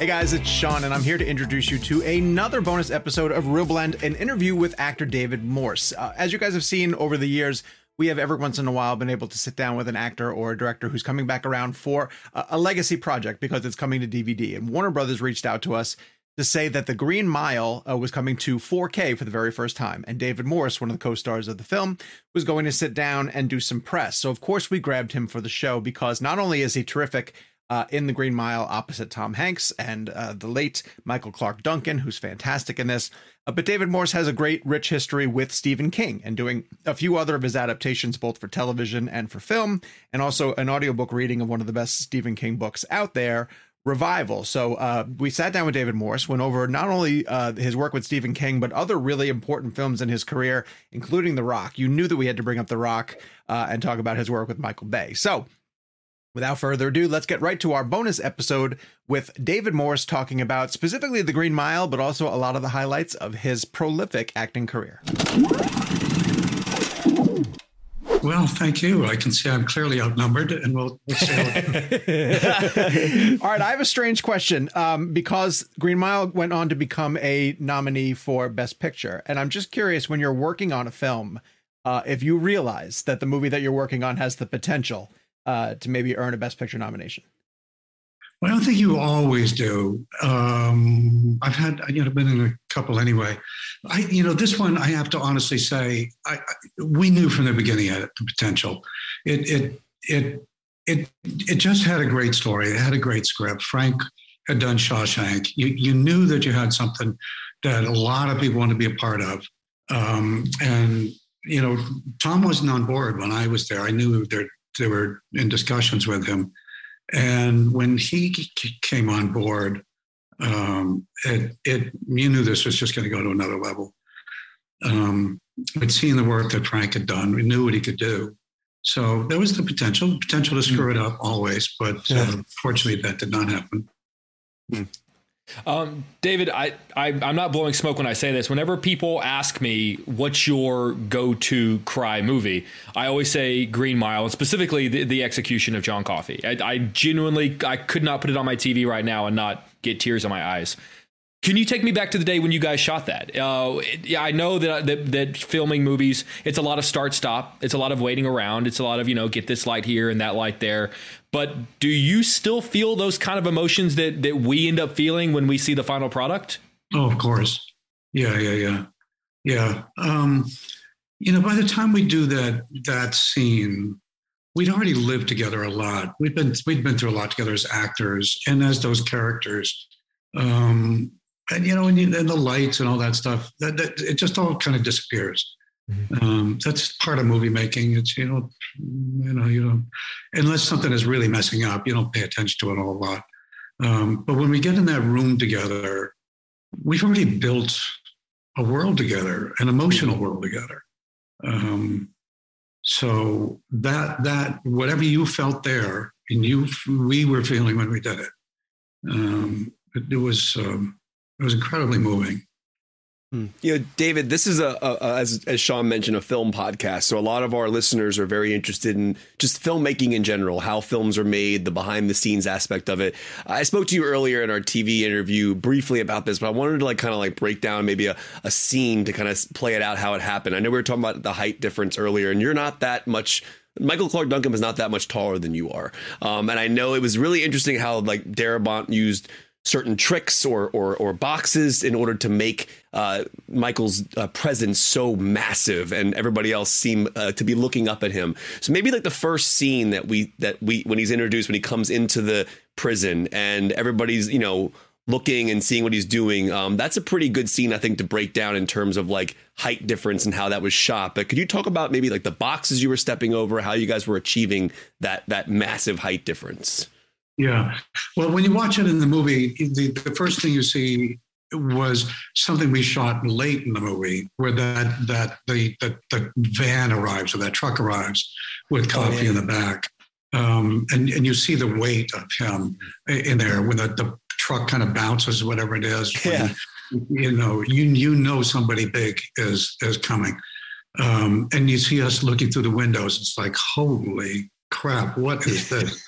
Hey guys, it's Sean, and I'm here to introduce you to another bonus episode of ReelBlend, an interview with actor David Morse. Uh, as you guys have seen over the years, we have every once in a while been able to sit down with an actor or a director who's coming back around for a, a legacy project because it's coming to DVD. And Warner Brothers reached out to us to say that The Green Mile uh, was coming to 4K for the very first time. And David Morse, one of the co stars of the film, was going to sit down and do some press. So, of course, we grabbed him for the show because not only is he terrific uh, in The Green Mile opposite Tom Hanks and uh, the late Michael Clarke Duncan, who's fantastic in this. Uh, but David Morse has a great, rich history with Stephen King and doing a few other of his adaptations, both for television and for film, and also an audiobook reading of one of the best Stephen King books out there. Revival. So uh, we sat down with David Morse, went over not only uh, his work with Stephen King, but other really important films in his career, including The Rock. You knew that we had to bring up The Rock uh, and talk about his work with Michael Bay. So Without further ado, let's get right to our bonus episode with David Morse talking about specifically the Green Mile, but also a lot of the highlights of his prolific acting career. Well, thank you. I can see I'm clearly outnumbered, and we'll, we'll see. All right, I have a strange question um, because Green Mile went on to become a nominee for Best Picture, and I'm just curious when you're working on a film, uh, if you realize that the movie that you're working on has the potential uh, to maybe earn a Best Picture nomination? Well, I don't think you always do. Um, I've had, you know, been in a couple anyway. I, you know, this one I have to honestly say, I, I, we knew from the beginning had the potential. It, it, it, it, it just had a great story. It had a great script. Frank had done Shawshank. You, you knew that you had something that a lot of people want to be a part of. Um, and you know, Tom wasn't on board when I was there. I knew there they were in discussions with him. And when he came on board, um, it, it, you knew this was just going to go to another level. Um, I'd seen the work that Frank had done. We knew what he could do. So there was the potential, potential to screw it up always, but yeah. uh, fortunately that did not happen. Um, David, I, I am not blowing smoke when I say this. Whenever people ask me what's your go-to cry movie, I always say Green Mile, and specifically the, the execution of John Coffey. I, I genuinely I could not put it on my TV right now and not get tears in my eyes. Can you take me back to the day when you guys shot that? Uh, yeah, I know that, that, that filming movies, it's a lot of start stop. It's a lot of waiting around. It's a lot of you know get this light here and that light there. But do you still feel those kind of emotions that that we end up feeling when we see the final product? Oh, of course. Yeah, yeah, yeah, yeah. Um, you know, by the time we do that that scene, we'd already lived together a lot. We've been we'd been through a lot together as actors and as those characters. Um, and you know, and, you, and the lights and all that stuff, that, that it just all kind of disappears. Mm-hmm. Um, that's part of movie making. It's you know, you know, you don't, unless something is really messing up, you don't pay attention to it all a lot. Um, but when we get in that room together, we've already built a world together, an emotional mm-hmm. world together. Um, So that that whatever you felt there, and you we were feeling when we did it, um, it, it was um, it was incredibly moving. Hmm. You know, David, this is a, a, as as Sean mentioned, a film podcast. So a lot of our listeners are very interested in just filmmaking in general, how films are made, the behind the scenes aspect of it. I spoke to you earlier in our TV interview briefly about this, but I wanted to like kind of like break down maybe a, a scene to kind of play it out how it happened. I know we were talking about the height difference earlier, and you're not that much Michael Clarke Duncan is not that much taller than you are. Um, and I know it was really interesting how like Darabont used certain tricks or or, or boxes in order to make uh, Michael's uh, presence so massive and everybody else seem uh, to be looking up at him. So maybe like the first scene that we that we when he's introduced when he comes into the prison and everybody's you know looking and seeing what he's doing. Um, that's a pretty good scene, I think, to break down in terms of like height difference and how that was shot. But could you talk about maybe like the boxes you were stepping over, how you guys were achieving that that massive height difference? Yeah. Well, when you watch it in the movie, the, the first thing you see was something we shot late in the movie, where that that the the, the van arrives or that truck arrives with oh, Coffey oh, yeah. in the back, um, and and you see the weight of him in there when the, the truck kind of bounces, whatever it is. Yeah. you know, you you know somebody big is is coming, um, and you see us looking through the windows. It's like holy crap, what is this?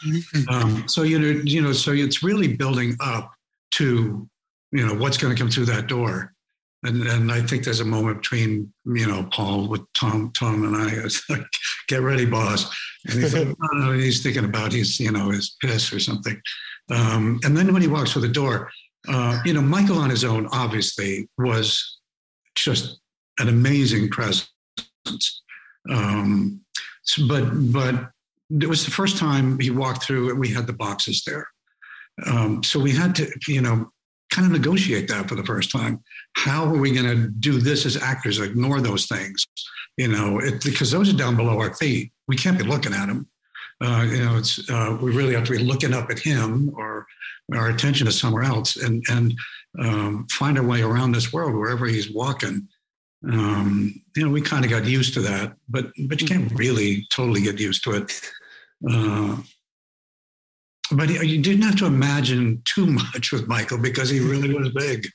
um, so you know, you know, so it's really building up to you know what's going to come through that door. And, and I think there's a moment between you know Paul with Tom Tom and I. It's like, get ready, boss. And he's like, oh, he's thinking about his you know his piss or something. Um, and then when he walks through the door, uh, you know Michael on his own obviously was just an amazing presence. Um, but but it was the first time he walked through and we had the boxes there. Um, so we had to, you know, kind of negotiate that for the first time. How are we going to do this as actors? Ignore those things, you know, it, because those are down below our feet. We can't be looking at them. Uh, you know, it's uh, we really have to be looking up at him, or our attention is somewhere else, and and um, find our way around this world wherever he's walking. Um, you know, we kind of got used to that, but but you can't really totally get used to it. Uh, but you didn't have to imagine too much with Michael because he really was big.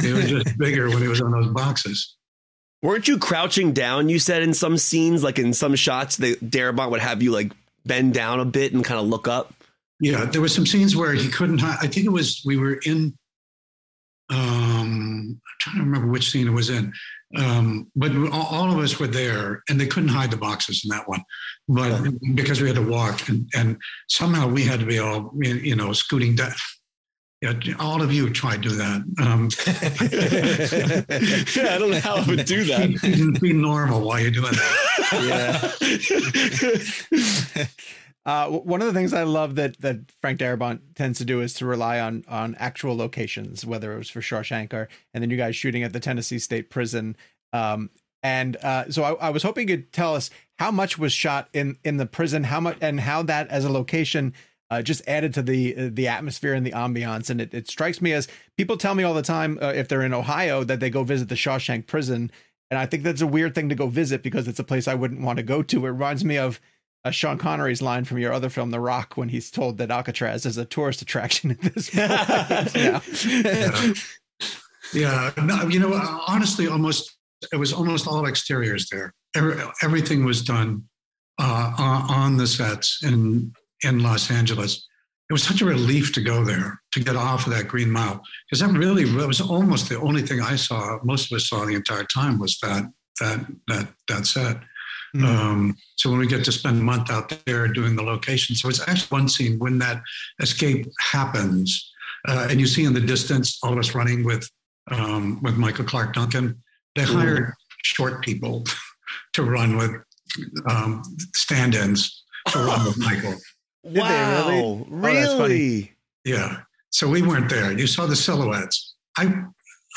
He was just bigger when he was on those boxes. Weren't you crouching down? You said in some scenes, like in some shots, the Darabont would have you like bend down a bit and kind of look up. Yeah, there were some scenes where he couldn't. I think it was we were in. Um, I'm trying to remember which scene it was in, um, but all of us were there, and they couldn't hide the boxes in that one. But because we had to walk, and, and somehow we had to be all you know scooting down. Yeah, all of you tried to do that. Um, yeah, I don't know how I would do that. Be, be normal while you're doing that. Yeah. Uh, one of the things I love that that Frank Darabont tends to do is to rely on on actual locations, whether it was for Shawshank or and then you guys shooting at the Tennessee State Prison. Um, and uh, so I, I, was hoping you'd tell us how much was shot in in the prison, how much and how that as a location uh, just added to the the atmosphere and the ambiance. And it, it strikes me as people tell me all the time uh, if they're in Ohio that they go visit the Shawshank Prison, and I think that's a weird thing to go visit because it's a place I wouldn't want to go to. It reminds me of uh, Sean Connery's line from your other film, The Rock, when he's told that Alcatraz is a tourist attraction at this point. yeah. yeah. No, you know, honestly, almost it was almost all exteriors there. Every, everything was done uh, on the sets in in Los Angeles. It was such a relief to go there to get off of that Green Mile because that really that was almost the only thing I saw. Most of us saw the entire time was that that that that set. Mm-hmm. Um, so when we get to spend a month out there doing the location, so it's actually one scene when that escape happens, uh, and you see in the distance all of us running with um, with Michael Clarke Duncan. They mm-hmm. hired short people to run with um, stand-ins to run with Michael. Did wow! Really? Oh. Yeah. So we weren't there. You saw the silhouettes. I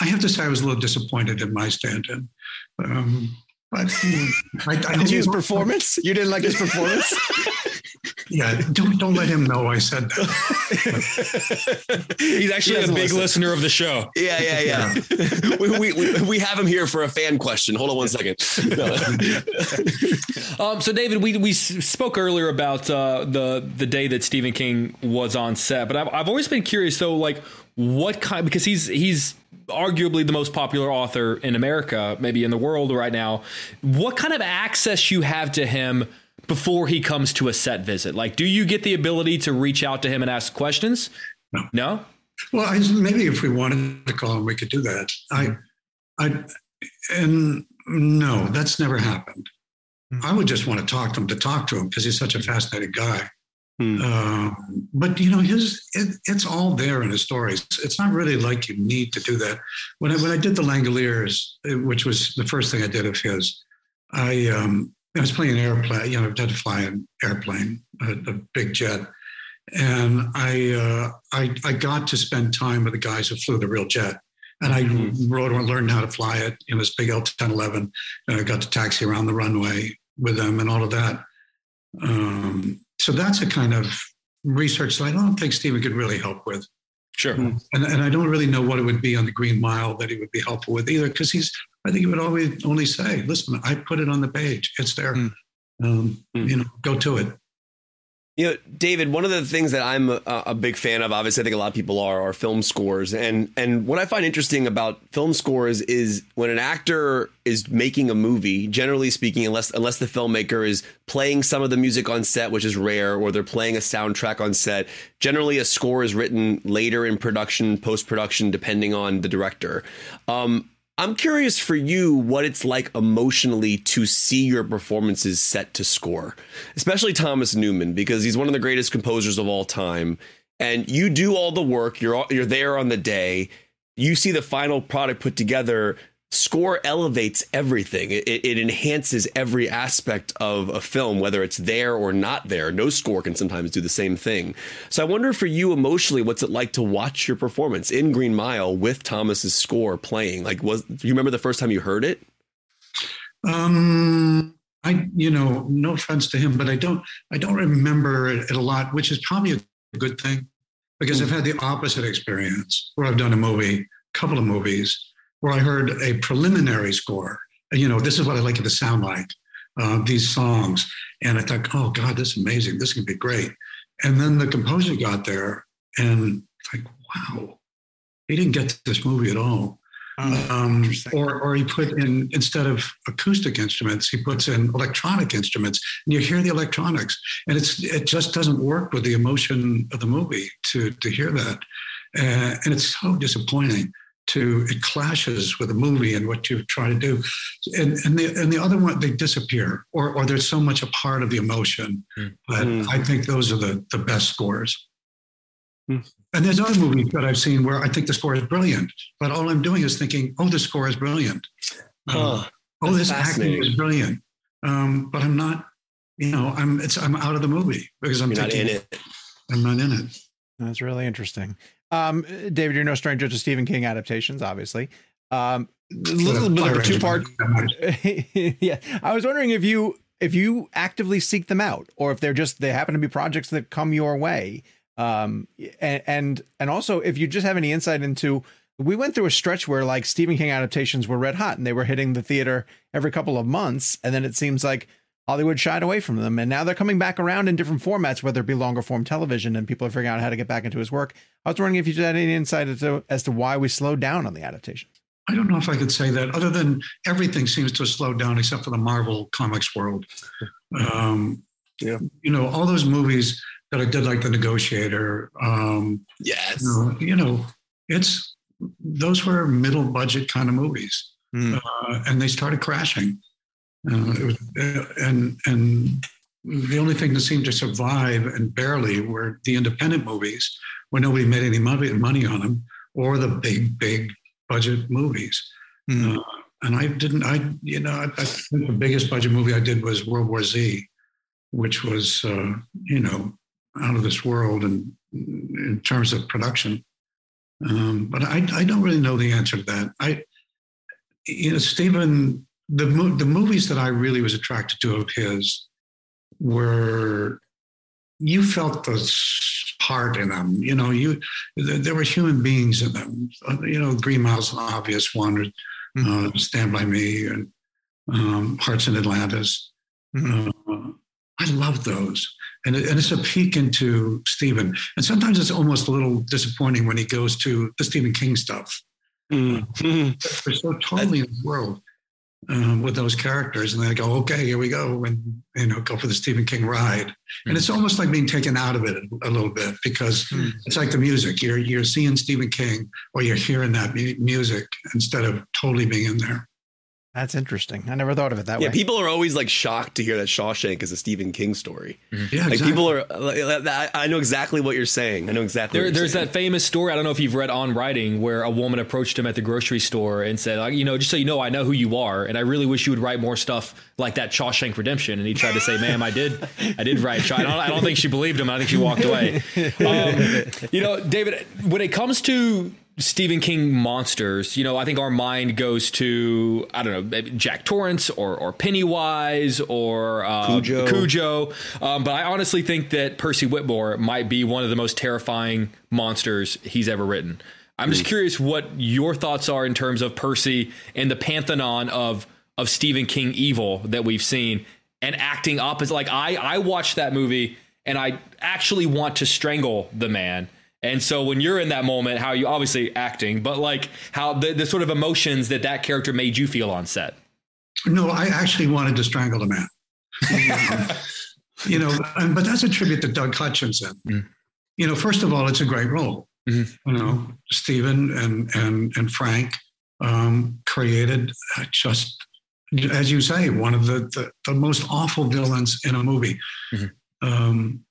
I have to say I was a little disappointed in my stand-in. Um, but I, I Did you his performance? You didn't like his performance? yeah, don't don't let him know I said that. He's actually He a big listen. listener of the show. Yeah, yeah, yeah. we, we, we, we have him here for a fan question. Hold on one second. Um, so, David, we we spoke earlier about uh, the the day that Stephen King was on set, but I've I've always been curious though, like what kind because he's he's arguably the most popular author in America, maybe in the world right now. What kind of access you have to him before he comes to a set visit? Like, do you get the ability to reach out to him and ask questions? No. No. Well, I, maybe if we wanted to call him, we could do that. I, I, and no, that's never happened. Hmm. I would just want to talk to him to talk to him because he's such a fascinating guy. Um, but you know, his it, it's all there in his stories. It's not really like you need to do that. When I when I did the Langoliers, eh, which was the first thing I did of his, I um, I was playing an airplane. You know, I had to fly an airplane, a, a big jet, and I, uh, I I got to spend time with the guys who flew the real jet. And I rode and learned how to fly it in this big L-1011. And I got to taxi around the runway with them and all of that. Um, so that's a kind of research that I don't think Stephen could really help with. Sure. And, and I don't really know what it would be on the Green Mile that he would be helpful with either, because he's, I think he would always only say, listen, I put it on the page. It's there. Mm. Um, Mm. You know, go to it. You know, David, one of the things that I'm a, a big fan of, obviously, I think a lot of people are, are film scores. And and what I find interesting about film scores is when an actor is making a movie, generally speaking, unless unless the filmmaker is playing some of the music on set, which is rare, or they're playing a soundtrack on set, generally a score is written later in production, post production, depending on the director. Um, I'm curious for you what it's like emotionally to see your performances set to score, especially Thomas Newman, because he's one of the greatest composers of all time. And you do all the work, you're, you're there on the day, you see the final product put together. Score elevates everything. It, it, enhances every aspect of a film, whether it's there or not there. No score can sometimes do the same thing. So I wonder for you emotionally, what's it like to watch your performance in Green Mile with Thomas's score playing? Like, was do you remember the first time you heard it? Um, I, you know, no offense to him, but I don't, I don't remember it a lot, which is probably a good thing because I've had the opposite experience where I've done a movie, a couple of movies, where I heard a preliminary score. You know, this is what I like it to sound like, uh, these songs. And I thought, oh God, this is amazing. This can be great. And then the composer got there and like, wow, he didn't get this movie at all. Oh, Um, or, or he put in instead of acoustic instruments, he puts in electronic instruments, and you hear the electronics, and it's it just doesn't work with the emotion of the movie to to hear that, uh, and it's so disappointing. To it clashes with the movie and what you try to do, and and the and the other one they disappear, or or there's so much a part of the emotion. But Mm. I think those are the the best scores. Mm. And there's other movies that I've seen where I think the score is brilliant, but all I'm doing is thinking, oh, the score is brilliant. Uh, Huh. oh, this acting is brilliant. Um, but I'm not, you know, I'm it's I'm out of the movie because I'm You're not in it. I'm not in it. That's really interesting. Um, David, you're no stranger to Stephen King adaptations, obviously. Um, a little bit of a two part. yeah, I was wondering if you if you actively seek them out, or if they're just they happen to be projects that come your way. Um, and and and also if you just have any insight into. We went through a stretch where like Stephen King adaptations were red hot and they were hitting the theater every couple of months, and then it seems like Hollywood shied away from them, and now they're coming back around in different formats, whether it be longer form television, and people are figuring out how to get back into his work. I was wondering if you had any insight as to, as to why we slowed down on the adaptations. I don't know if I could say that, other than everything seems to have slowed down except for the Marvel comics world. Um, Yeah. You know, all those movies that I did, like The Negotiator, um, Yes. you know, you know, it's those were middle budget kind of movies, Hmm. uh, and they started crashing. Uh, it was, uh, and and the only thing that seemed to survive and barely were the independent movies, where nobody made any money money on them, or the big big budget movies. Hmm. Uh, and I didn't. I you know I, I think the biggest budget movie I did was World War Z, which was uh, you know out of this world and in terms of production. Um, but I, I don't really know the answer to that. I, you know, Stephen, the the movies that I really was attracted to of his were you felt the heart in them. You know, you there were human beings in them. Uh, you know, Green Mile's an obvious one. Mm-hmm. Uh, Stand by Me and um, Hearts in Atlantis. Mm-hmm. Uh, I love those. And, it, and it's a peek into Stephen. And sometimes it's almost a little disappointing when he goes to the Stephen King stuff. Mm-hmm. They're so totally in the world um, with those characters, and then I go, "Okay, here we go," and you know, go for the Stephen King ride. Mm-hmm. And it's almost like being taken out of it a, little bit because mm-hmm. it's like the music. You're you're seeing Stephen King, or you're hearing that mu- music instead of totally being in there. That's interesting. I never thought of it that yeah, way. Yeah, people are always like shocked to hear that Shawshank is a Stephen King story. Mm-hmm. Yeah, like exactly. people are. I know exactly what you're saying. I know exactly. There, there's saying. that famous story. I don't know if you've read On Writing, where a woman approached him at the grocery store and said, "You know, just so you know, I know who you are, and I really wish you would write more stuff like that Shawshank Redemption." And he tried to say, "Ma'am, I did, I did write." I don't, I don't think she believed him. I think she walked away. Um, you know, David, when it comes to Stephen King monsters, you know, I think our mind goes to I don't know Jack Torrance or or Pennywise or uh, Cujo. Cujo. Um, but I honestly think that Percy Whitmore might be one of the most terrifying monsters he's ever written. I'm just curious what your thoughts are in terms of Percy and the pantheon of of Stephen King evil that we've seen and acting opposite. Like I I watched that movie and I actually want to strangle the man. And so when you're in that moment, how you obviously acting, but like how the, the sort of emotions that that character made you feel on set. No, I actually wanted to strangle the man. you know, and, but that's a tribute to Doug Hutchison. Mm. You know, first of all, it's a great role. Mm-hmm. You know, Stephen and and and Frank um, created just, as you say, one of the the, the most awful villains in a movie. Mm-hmm. Um,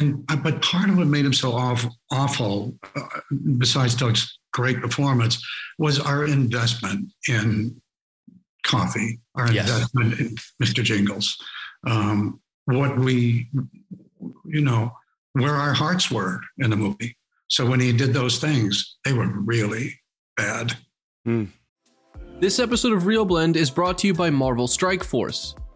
and but part of what made him so awful, awful uh, besides Doug's great performance, was our investment in Coffey, our yes. investment in Mr. Jingles, um, what we, you know, where our hearts were in the movie. So when he did those things, they were really bad. Mm. This episode of ReelBlend is brought to you by Marvel Strike Force.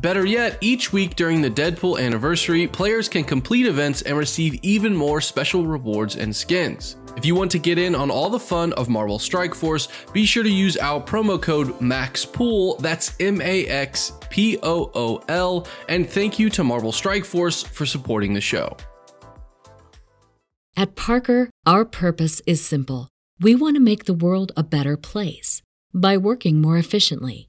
Better yet, each week during the Deadpool anniversary, players can complete events and receive even more special rewards and skins. If you want to get in on all the fun of Marvel Strike Force, be sure to use our promo code MAXPOOL, that's M A X P O O L, and thank you to Marvel Strike Force for supporting the show. At Parker, our purpose is simple. We want to make the world a better place by working more efficiently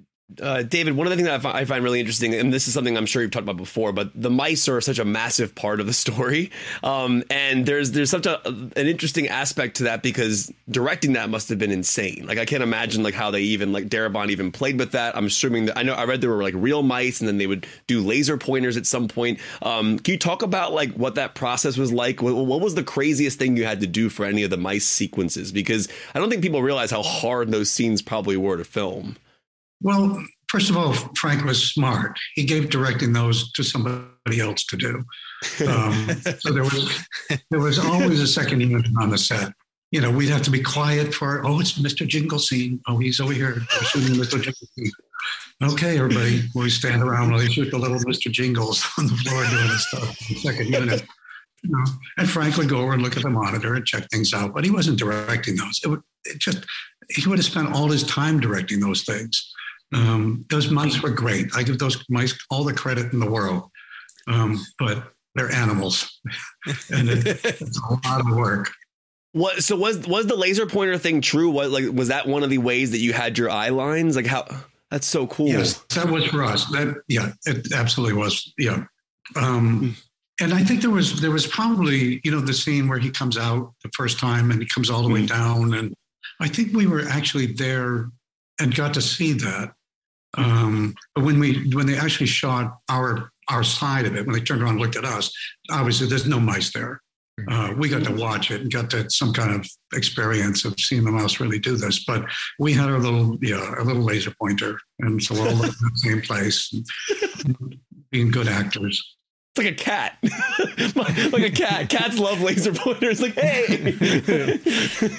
uh, David, one of the things that I find, really interesting, and this is something I'm sure you've talked about before, but the mice are such a massive part of the story, um, and there's there's such a an interesting aspect to that because directing that must have been insane. Like I can't imagine like how they even like Darabont even played with that. I'm assuming that I know I read there were like real mice, and then they would do laser pointers at some point. Um, can you talk about like what that process was like? What, what was the craziest thing you had to do for any of the mice sequences? Because I don't think people realize how hard those scenes probably were to film. Well, first of all, Frank was smart. He gave directing those to somebody else to do. Um, so there was there was always a second unit on the set. You know, we'd have to be quiet for oh, it's Mr. Jingle scene. Oh, he's over here We're shooting Mr. Jingle scene. Okay, everybody, we stand around while they shoot the little Mr. Jingles on the floor doing the stuff. Second unit. You know, and Frank would go over and look at the monitor and check things out, but he wasn't directing those. It would it just he would have spent all his time directing those things Um, those mice were great. I give those mice all the credit in the world, um, but they're animals, and it, it's a lot of work. What? So was was the laser pointer thing true? What like was that one of the ways that you had your eye lines? Like how? That's so cool. Yes, that was for us. That yeah, it absolutely was. Yeah. Um, and I think there was there was probably you know the scene where he comes out the first time and he comes all the way down, and I think we were actually there and got to see that. Um, but when we when they actually shot our our side of it, when they turned around and looked at us, obviously there's no mice there. Uh, we got to watch it and got to some kind of experience of seeing the mouse really do this. But we had our little, yeah, our little laser pointer, and so we're all in the same place, being good actors. It's like a cat, like a cat. Cats love laser pointers. Like, hey,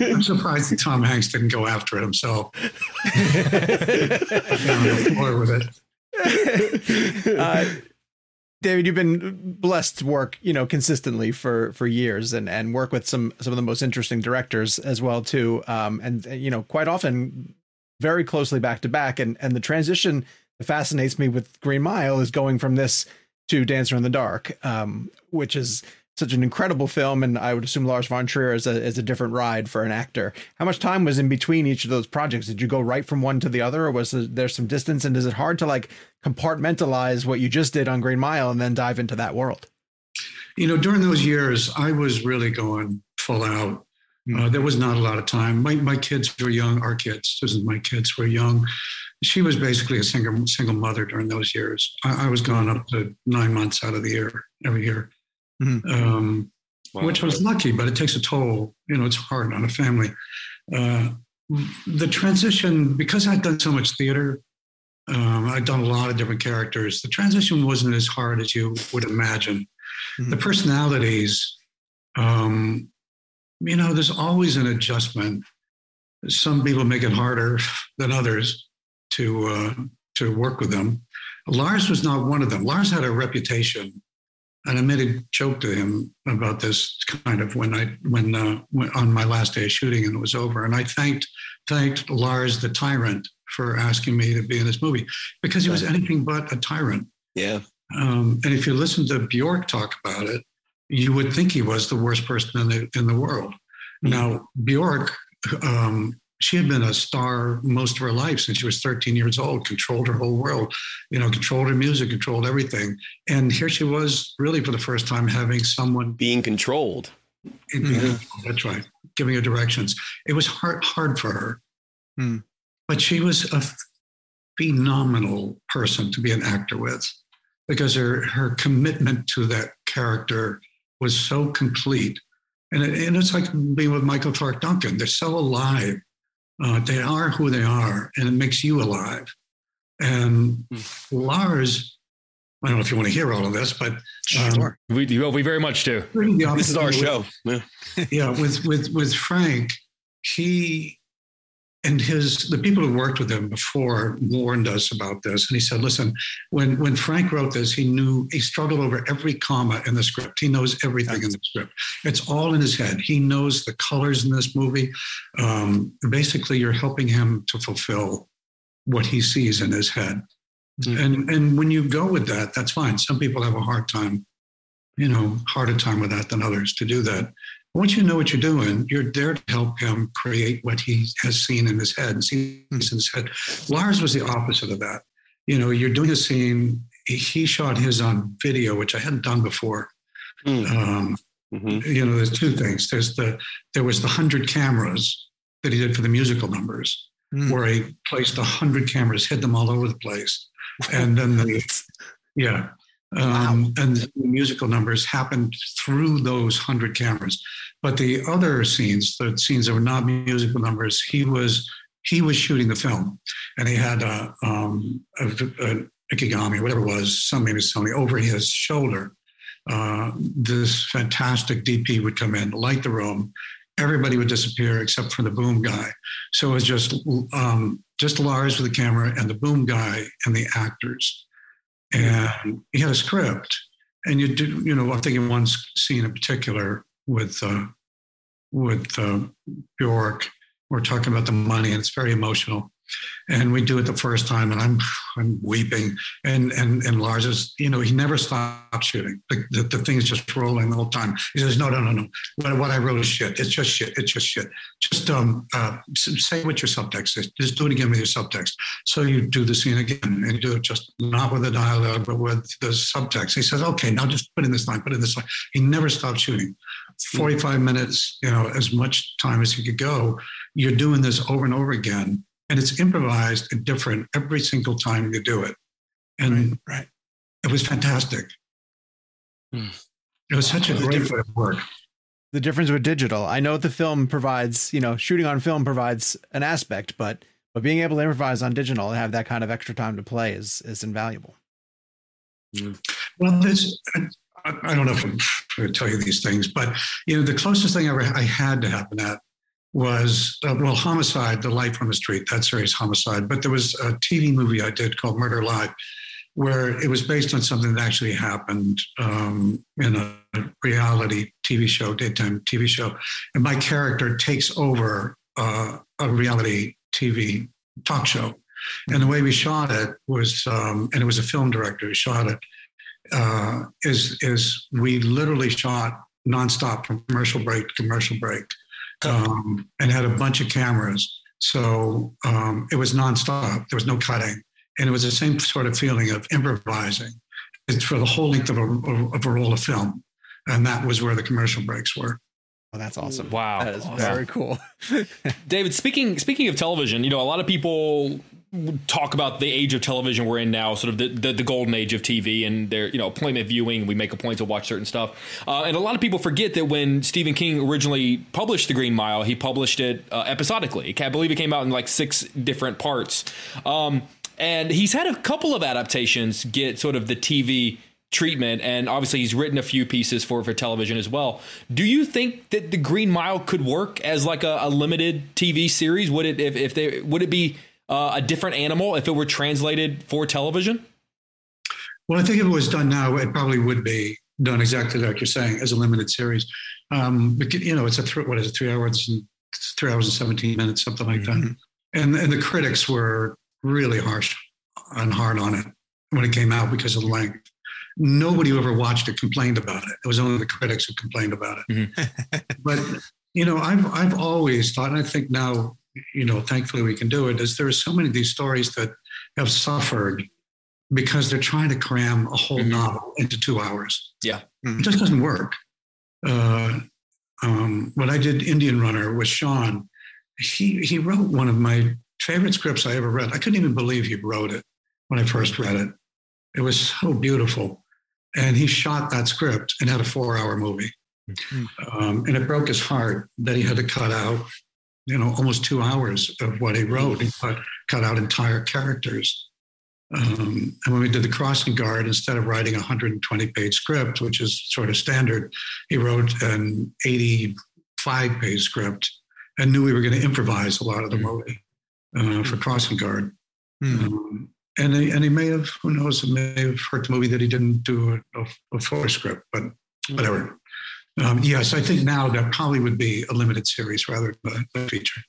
I'm surprised that Tom Hanks didn't go after it himself. with it. Uh, David, you've been blessed to work, you know, consistently for for years, and and work with some some of the most interesting directors as well too, um, and you know, quite often very closely back to back, and and the transition that fascinates me with Green Mile is going from this to Dancer in the Dark, um, which is such an incredible film, and I would assume Lars von Trier is a is a different ride for an actor. How much time was in between each of those projects? Did you go right from one to the other, or was there some distance? And is it hard to like compartmentalize what you just did on Green Mile and then dive into that world? You know, during those years, I was really going full out. Hmm. Uh, there was not a lot of time. My my kids were young. Our kids, Susan, my kids were young. She was basically a single single mother during those years. I, I was gone up to nine months out of the year every year mm-hmm. um, wow. which was lucky, but it takes a toll. You know, it's hard on a family. Uh, the transition, because I'd done so much theater, um, I'd done a lot of different characters. The transition wasn't as hard as you would imagine. Mm-hmm. The personalities, um, you know, there's always an adjustment. Some people make it harder than others to uh, to work with them. Lars was not one of them. Lars had a reputation and I made a joke to him about this kind of when I when, uh, when on my last day of shooting and it was over, and I thanked thanked Lars the tyrant for asking me to be in this movie because he was anything but a tyrant. Yeah. Um, and if you listen to Bjork talk about it, you would think he was the worst person in the in the world. Mm-hmm. Now Bjork um, she had been a star most of her life since she was 13 years old, controlled her whole world, you know, controlled her music, controlled everything. And here she was really for the first time having someone being controlled. Mm-hmm. That's right. Giving her directions. It was hard, hard for her. Mm. But she was a phenomenal person to be an actor with because her, her commitment to that character was so complete. And, it, and it's like being with Michael Clarke Duncan. They're so alive uh, they are who they are, and it makes you alive. And mm. Lars, I don't know if you want to hear all of this, but um, sure. we do. We very much do. This is our with, show. Yeah. yeah, with with with Frank, he and his the people who worked with him before warned us about this. And he said listen when when frank wrote this he knew he struggled over every comma in the script. He knows everything in the script. It's all in his head. He knows the colors in this movie. Um, basically you're helping him to fulfill what he sees in his head. Mm-hmm. and and when you go with that that's fine. Some people have a hard time you know harder time with that than others to do that once you know what you're doing, you're there to help him create what he has seen in his head and sees in his head. Lars was the opposite of that. You know, you're doing a scene. He shot his on video, which I hadn't done before. Mm. Um, mm-hmm. You know, there's two things. There's the there was the hundred cameras that he did for the musical numbers, mm. where he placed a hundred cameras, hid them all over the place, and then the yeah, um, wow. And the musical numbers happened through those hundred cameras. But the other scenes, the scenes that were not musical numbers, he was he was shooting the film, and he had a, um, a, a Ikegami, whatever it was, something was Sony over his shoulder. Uh, this fantastic DP would come in, light the room. Everybody would disappear except for the boom guy. So it was just um, just Lars with the camera and the boom guy and the actors and he had a script. And you do, you know, I'm thinking one scene in particular with uh, with uh, Bjork. We're talking about the money, and it's very emotional. And we do it the first time, and I'm I'm weeping, and and and Lars is, you know, he never stops shooting. The, the, the thing is just rolling the whole time. He says, no, no, no, no. What, what I wrote is shit. It's just shit. It's just shit. Just um, uh, say what your subtext is. Just do it again with your subtext. So you do the scene again, and you do it just not with the dialogue, but with the subtext. He says, okay, now just put in this line, put in this line. He never stops shooting. 45 minutes, you know, as much time as you could go. You're doing this over and over again and it's improvised and different every single time you do it. And right, right. it was fantastic. Mm. It was such a great bit of work. The difference with digital, I know the film provides, you know, shooting on film provides an aspect, but but being able to improvise on digital and have that kind of extra time to play is is invaluable. Mm. Well, this I, I, don't know if I'm going to tell you these things, but you know, the closest thing ever I had to happen at was uh, well homicide the light from the street that series homicide. But there was a tv movie i did called murder live where it was based on something that actually happened um, in a reality tv show daytime tv show. And my character takes over uh, a reality tv talk show. And the way we shot it was um, and it was a film director who shot it uh, is is we literally shot nonstop from commercial break to commercial break um, and had a bunch of cameras. So um, it was nonstop. There was no cutting, and it was the same sort of feeling of improvising. It's for the whole length of a, of a roll of film, and that was where the commercial breaks were. Oh, that's awesome! Wow, that is awesome. very cool. David, speaking speaking of television, you know, a lot of people talk about the age of television we're in now, sort of the, the, the golden age of TV, and their you know appointment viewing. We make a point to watch certain stuff, uh, and a lot of people forget that when Stephen King originally published The Green Mile, he published it uh, episodically. I believe it came out in like six different parts, um, and he's had a couple of adaptations get sort of the TV treatment and obviously he's written a few pieces for for television as well do you think that the green mile could work as like a, a limited tv series would it if, if they would it be uh, a different animal if it were translated for television? Well, I think if it was done now, it probably would be done exactly like you're saying as a limited series. Um, but, you know, it's a th- what is it, three hours and three hours and seventeen minutes, something like mm-hmm. that. And and the critics were really harsh and hard on it when it came out because of the length. Nobody who ever watched it complained about it. It was only the critics who complained about it. Mm-hmm. but you know, I've I've always thought, and I think now you know, thankfully we can do it, is there are so many of these stories that have suffered because they're trying to cram a whole mm-hmm. novel into two hours. Yeah. Mm-hmm. It just doesn't work. Uh, um, when I did Indian Runner with Sean, he, he wrote one of my favorite scripts I ever read. I couldn't even believe he wrote it when I first read it. It was so beautiful. And he shot that script and had a four hour movie. Mm-hmm. Um, and it broke his heart that he had to cut out you know, almost two hours of what he wrote. He cut, cut out entire characters. Um, and when we did the crossing guard, instead of writing a 120 page script, which is sort of standard, he wrote an 85 page script and knew we were going to improvise a lot of the hmm. movie uh, for crossing guard. Mm. Um, and he, and he may have, who knows, it may have hurt the movie that he didn't do a, a full script, but whatever. Um, yes, I think now that probably would be a limited series rather than a feature.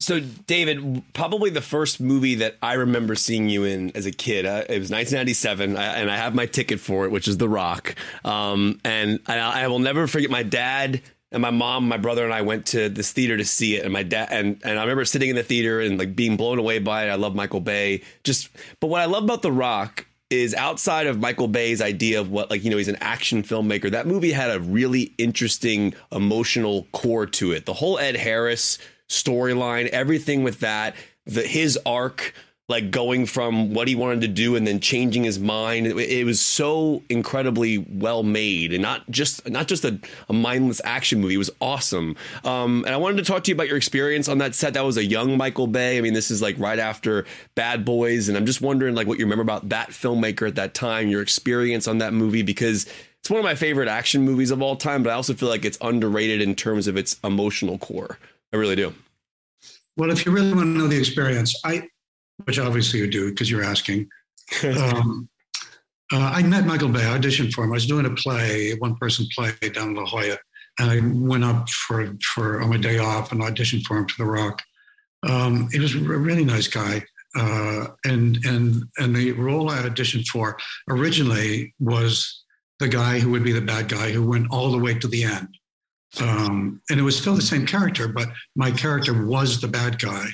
So, David, probably the first movie that I remember seeing you in as a kid, uh, it was 1997, and I have my ticket for it, which is The Rock. Um, and I, I, will never forget my dad and my mom, my brother, and I went to this theater to see it. And my dad, and, and I remember sitting in the theater and like being blown away by it. I love Michael Bay. Just, but what I love about The Rock is outside of Michael Bay's idea of what like you know he's an action filmmaker. That movie had a really interesting emotional core to it. The whole Ed Harris storyline, everything with that, the his arc like going from what he wanted to do and then changing his mind. It, it was so incredibly well made and not just not just a, a mindless action movie. It was awesome. Um, and I wanted to talk to you about your experience on that set. That was a young Michael Bay. I mean, this is like right after Bad Boys, and I'm just wondering like what you remember about that filmmaker at that time, your experience on that movie because it's one of my favorite action movies of all time, but I also feel like it's underrated in terms of its emotional core. I really do. Well, if you really want to know the experience, I which obviously you do because you're asking. um, uh, I met Michael Bay, I auditioned for him. I was doing a play, one person play down in La Jolla. And I went up for, for on my day off and auditioned for him for The Rock. Um, he was a really nice guy. Uh, and and and the role I auditioned for originally was the guy who would be the bad guy who went all the way to the end. Um, and it was still the same character, but my character was the bad guy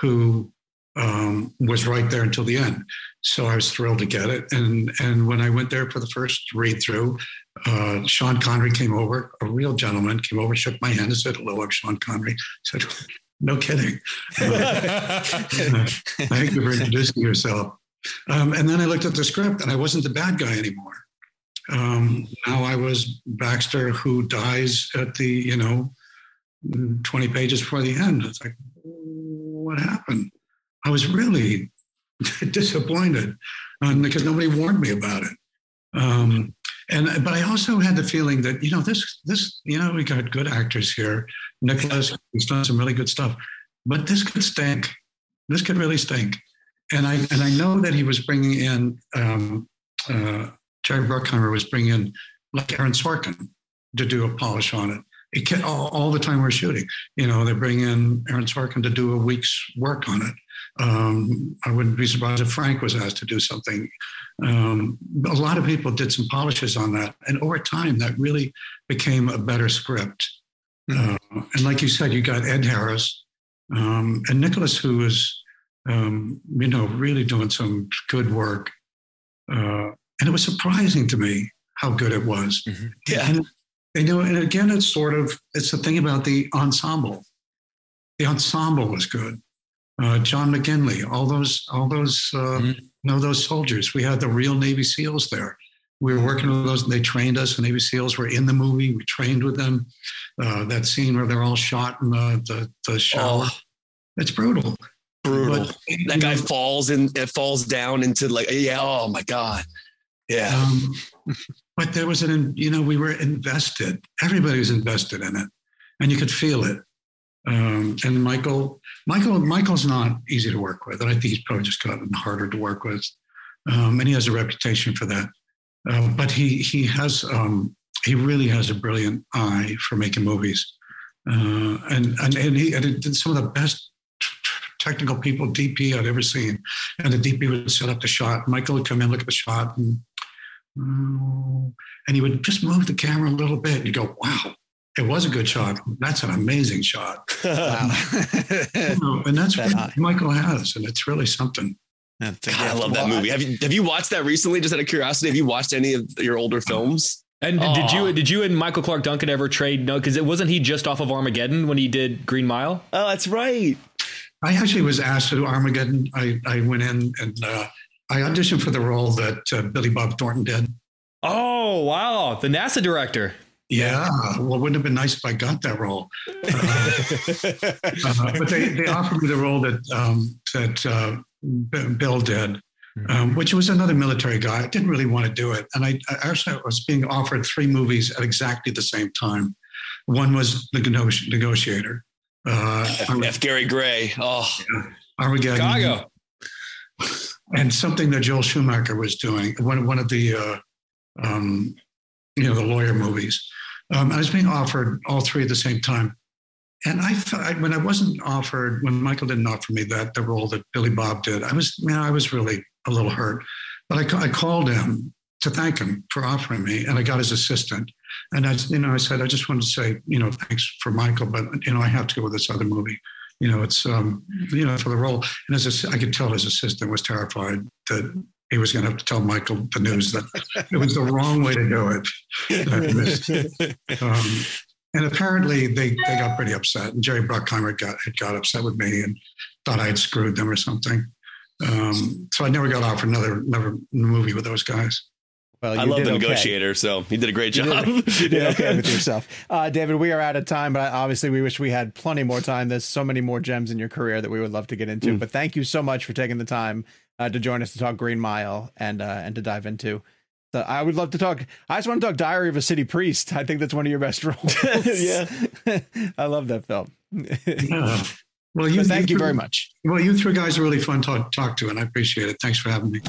who um, was right there until the end. So I was thrilled to get it. And and when I went there for the first read through, uh, Sean Connery came over, a real gentleman, came over, shook my hand, and said, "Hello, I'm Sean Connery." Said, "No kidding." Uh, thank you for introducing yourself. Um, and then I looked at the script, and I wasn't the bad guy anymore. Um, now I was Baxter, who dies at the you know twenty pages before the end. It's like, what happened? I was really disappointed um, because nobody warned me about it. Um, and but I also had the feeling that you know this this you know we got good actors here. Nicholas has done some really good stuff, but this could stink. This could really stink. And I and I know that he was bringing in um, uh, Jerry Bruckheimer was bringing in like Aaron Sorkin to do a polish on it. It all, all the time we're shooting, you know, they bring in Aaron Sorkin to do a week's work on it. Um, I wouldn't be surprised if Frank was asked to do something. Um, a lot of people did some polishes on that, and over time, that really became a better script. Uh, and like you said, you got Ed Harris um, and Nicholas, who is, um, you know, really doing some good work. Uh, and it was surprising to me how good it was. Mm-hmm. Yeah. And, you know, and again, it's sort of it's the thing about the ensemble. The ensemble was good uh, John McGinley, all those, all those, uh, mm-hmm. you know, those soldiers. We had the real Navy SEALs there. We were working with those. and They trained us. The Navy SEALs were in the movie. We trained with them. Uh, that scene where they're all shot in the the, the shower. Oh, it's brutal. Brutal. But, that guy know, falls and it falls down into like yeah. Oh my god. Yeah. Um, but there was an you know we were invested. Everybody was invested in it, and you could feel it. Um, and Michael, Michael, Michael's not easy to work with, and I think he's probably just gotten harder to work with. Um, and he has a reputation for that. Uh, but he he has um, he really has a brilliant eye for making movies, uh, and and and he and some of the best technical people DP I'd ever seen. And the DP would set up the shot. Michael would come in, look at the shot, and oh, and he would just move the camera a little bit. And you go, wow, it was a good shot. That's an amazing shot. Wow. you know, and that's that what Michael has, and it's really something. God, I love that movie. Have you have you watched that recently? Just out of curiosity, have you watched any of your older films? And oh. did you did you and Michael Clarke Duncan ever trade? No, because it wasn't he just off of Armageddon when he did Green Mile. Oh, that's right. I actually was asked to do Armageddon. I, I went in and uh, I auditioned for the role that uh, Billy Bob Thornton did. Oh wow, the NASA director. Yeah, well, it wouldn't have been nice if I got that role. Uh, uh, but they, they offered me the role that um, that uh, Bill did, mm-hmm. um, which was another military guy. I didn't really want to do it, and I, I actually was being offered three movies at exactly the same time. One was The Negotiator. Uh, F. Gary Gray. Oh, yeah, Armageddon. Chicago. And something that Joel Schumacher was doing. One one of the uh, um, you know the lawyer movies. Um, I was being offered all three at the same time. And I, when I wasn't offered, when Michael didn't offer me that, the role that Billy Bob did, I was, you know, I was really a little hurt. But I, I called him to thank him for offering me, and I got his assistant. And I, you know, I said, I just wanted to say, you know, thanks for Michael, but you know, I have to go with this other movie. You know, it's, um, you know, for the role. And as a, I could tell, his assistant was terrified that he was going to have to tell Michael the news that it was the wrong way to do it. um, and apparently they, they got pretty upset. And Jerry Bruckheimer got, had got upset with me and thought I had screwed them or something. Um, so I never got offered another, another movie with those guys. Well, I love the negotiator, so he did a great job. You did, you did okay with yourself, uh, David. We are out of time, but obviously we wish we had plenty more time. There's so many more gems in your career that we would love to get into. Mm. But thank you so much for taking the time uh, to join us to talk Green Mile and uh, and to dive into. So I would love to talk. I just want to talk Diary of a City Priest. I think that's one of your best roles. yeah, I love that film. yeah. Well, you, thank you, you very much. Well, you three guys are really fun to talk to, and I appreciate it. Thanks for having me.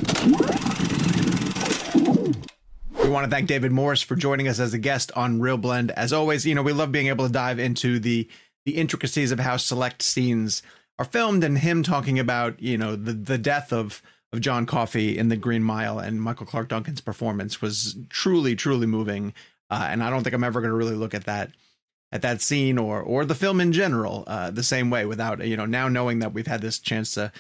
We want to thank David Morse for joining us as a guest on ReelBlend. As always, you know we love being able to dive into the the intricacies of how select scenes are filmed, and him talking about you know the the death of of John Coffey in the Green Mile and Michael Clarke Duncan's performance was truly truly moving. Uh, and I don't think I'm ever going to really look at that at that scene or or the film in general uh, the same way without you know now knowing that we've had this chance to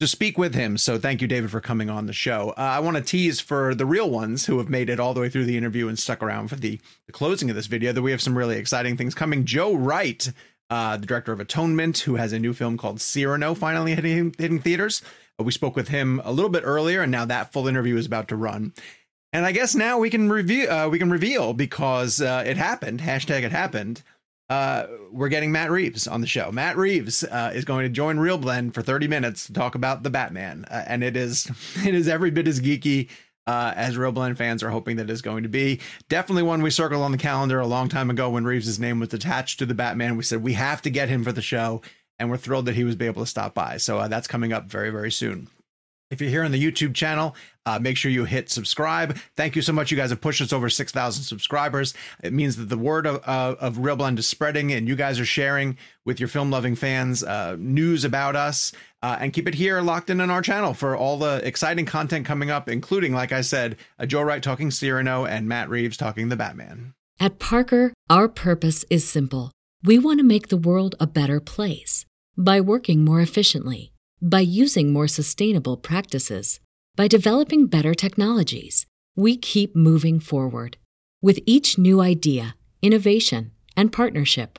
to speak with him. So thank you, David, for coming on the show. Uh, I want to tease for the real ones who have made it all the way through the interview and stuck around for the, the closing of this video that we have some really exciting things coming. Joe Wright, uh, the director of Atonement, who has a new film called Cyrano finally hitting, hitting theaters. Uh, we spoke with him a little bit earlier, and now that full interview is about to run. And I guess now we can review. Uh, we can reveal because uh, it happened. Hashtag it happened uh, we're getting Matt Reeves on the show. Matt Reeves uh, is going to join ReelBlend for 30 minutes to talk about the Batman, and it is it is every bit as geeky uh, as ReelBlend fans are hoping that is going to be. Definitely one we circled on the calendar a long time ago when Reeves' name was attached to the Batman. We said we have to get him for the show, and we're thrilled that he was able to stop by. So uh, that's coming up very very soon. If you're here on the YouTube channel, uh, make sure you hit subscribe. Thank you so much. You guys have pushed us over 6,000 subscribers. It means that the word of, uh, of ReelBlend is spreading, and you guys are sharing with your film loving fans uh, news about us. Uh, and keep it here locked in on our channel for all the exciting content coming up, including, like I said, Joe Wright talking Cyrano and Matt Reeves talking the Batman. At Parker, our purpose is simple. We want to make the world a better place by working more efficiently by using more sustainable practices, by developing better technologies, we keep moving forward. With each new idea, innovation, and partnership,